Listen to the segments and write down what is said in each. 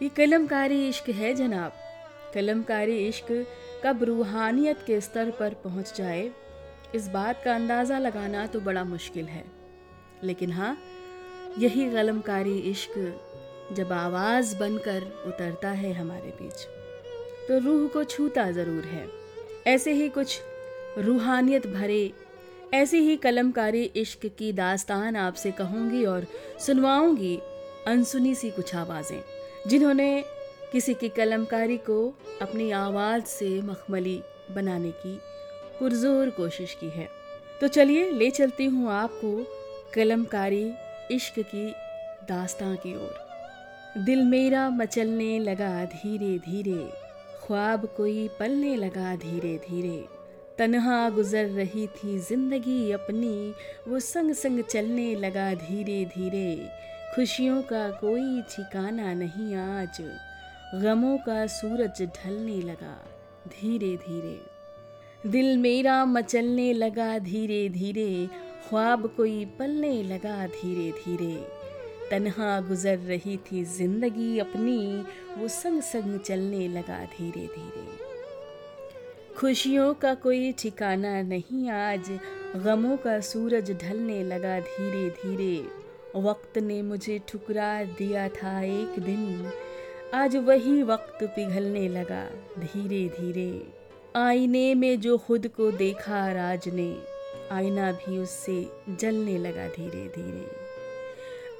ये कलमकारी इश्क है जनाब। कलमकारी इश्क कब रूहानियत के स्तर पर पहुँच जाए, इस बात का अंदाज़ा लगाना तो बड़ा मुश्किल है। लेकिन हाँ यही कलमकारी इश्क जब आवाज़ बनकर उतरता है हमारे बीच तो रूह को छूता ज़रूर है। ऐसे ही कुछ रूहानियत भरे, ऐसी ही कलमकारी इश्क की दास्तान आपसे कहूँगी और सुनवाऊँगी अनसुनी सी कुछ आवाज़ें। जिन्होंने किसी की कलमकारी को अपनी आवाज़ से मखमली बनाने की पुरजोर कोशिश की है। तो चलिए, ले चलती हूँ आपको कलमकारी इश्क की दास्तां की ओर। दिल मेरा मचलने लगा धीरे धीरे, ख्वाब कोई पलने लगा धीरे धीरे। तनहा गुजर रही थी ज़िंदगी अपनी, वो संग संग चलने लगा धीरे धीरे। खुशियों का कोई ठिकाना नहीं आज। गमों का सूरज ढलने लगा धीरे धीरे दिल मेरा मचलने लगा धीरे धीरे ख्वाब कोई पलने लगा धीरे धीरे तन्हा गुजर रही थी ज़िंदगी अपनी। वो संग संग चलने लगा धीरे धीरे खुशियों का कोई ठिकाना नहीं आज। गमों का सूरज ढलने लगा धीरे धीरे वक्त ने मुझे ठुकरा दिया था एक दिन। आज वही वक्त पिघलने लगा धीरे धीरे। आईने में जो खुद को देखा राज ने, आईना भी उससे जलने लगा धीरे धीरे।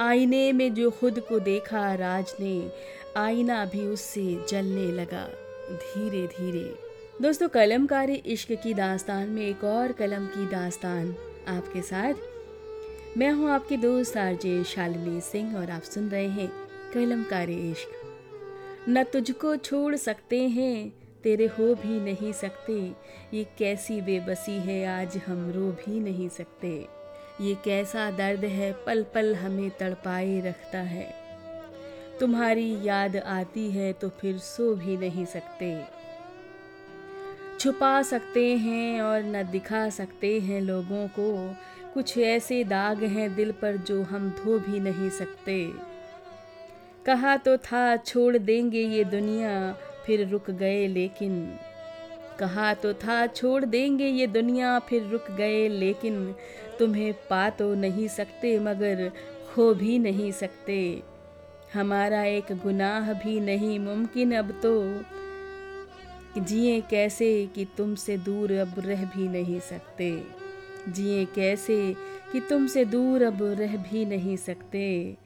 आईने में जो खुद को देखा राज ने, आईना भी उससे जलने लगा धीरे धीरे। दोस्तों, कलमकारी इश्क की दास्तान में एक और कलम की दास्तान आपके साथ मैं हूँ आपकी दोस्त आरजे शालिनी सिंह और आप सुन रहे हैं कलमकारी इश्क। न तुझको छोड़ सकते हैं, तेरे हो भी नहीं सकते। ये कैसी बेबसी है, आज हम रो भी नहीं सकते। ये कैसा दर्द है, पल पल हमें तड़पाए रखता है। तुम्हारी याद आती है तो फिर सो भी नहीं सकते। छुपा सकते हैं और न दिखा सकते हैं लोगों को। कुछ ऐसे दाग हैं दिल पर जो हम धो भी नहीं सकते। कहा तो था, छोड़ देंगे ये दुनिया, फिर रुक गए लेकिन। कहा तो था, छोड़ देंगे ये दुनिया, फिर रुक गए लेकिन। तुम्हें पा तो नहीं सकते, मगर खो भी नहीं सकते। हमारा एक गुनाह भी नहीं मुमकिन अब तो। जिए कैसे कि तुमसे दूर अब रह भी नहीं सकते। जिए कैसे कि तुमसे दूर अब रह भी नहीं सकते?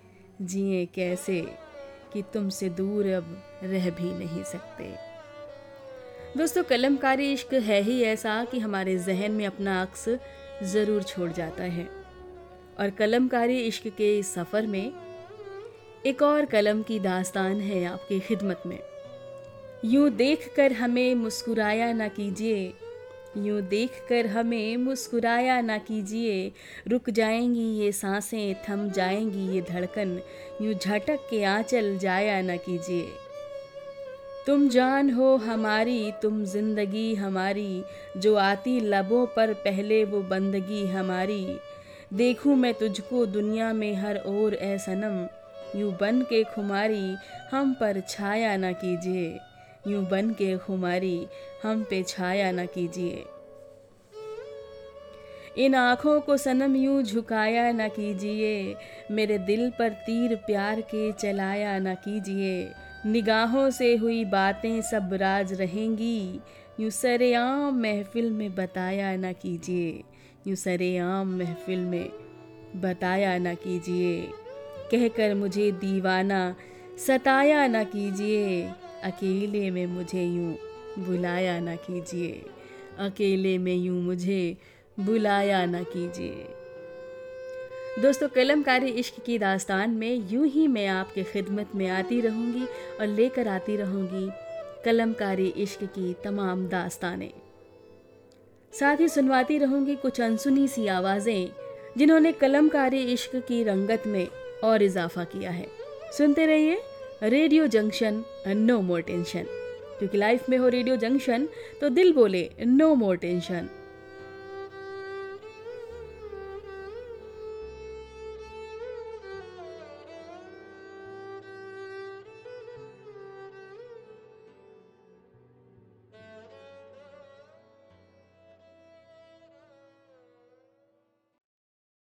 जिए कैसे कि तुमसे दूर अब रह भी नहीं सकते? दोस्तों, कलमकारी इश्क है ही ऐसा कि हमारे जहन में अपना अक्स ज़रूर छोड़ जाता है। और कलमकारी इश्क के इस सफ़र में एक और कलम की दास्तान है आपकी खिदमत में। यूँ देख कर हमें मुस्कुराया ना कीजिए यूँ देख कर हमें मुस्कुराया ना कीजिए। रुक जाएँगी ये साँसें, थम जाएँगी ये धड़कन। यूँ झटक के आंचल जाया ना कीजिए। तुम जान हो हमारी, तुम ज़िंदगी हमारी। जो आती लबों पर पहले वो बंदगी हमारी। देखूँ मैं तुझको दुनिया में हर ओर ए सनम। यूँ बन के खुमारी, हम पर छाया ना कीजिए। यूँ बन के खुमारी, हम पे छाया न कीजिए। इन आँखों को सनम यूँ झुकाया न कीजिए, मेरे दिल पर तीर प्यार के चलाया न कीजिए। निगाहों से हुई बातें सब राज रहेंगी, यूँ सरेआम महफिल में बताया न कीजिए। यूँ सरेआम महफिल में बताया न कीजिए। कहकर मुझे दीवाना सताया न कीजिए। अकेले में मुझे यूँ बुलाया ना कीजिए। अकेले में यूँ मुझे बुलाया ना कीजिए। दोस्तों, कलमकारी इश्क की दास्तान में यूँ ही मैं आपके खिदमत में आती रहूँगी और लेकर आती रहूँगी कलमकारी इश्क की तमाम दास्तानें। साथ ही सुनवाती रहूँगी कुछ अनसुनी सी आवाज़ें, जिन्होंने कलमकारी इश्क की रंगत में और इजाफा किया है। सुनते रहिए radio junction, no more tension. क्योंकि लाइफ में हो रेडियो जंक्शन तो दिल बोले, नो मोर टेंशन।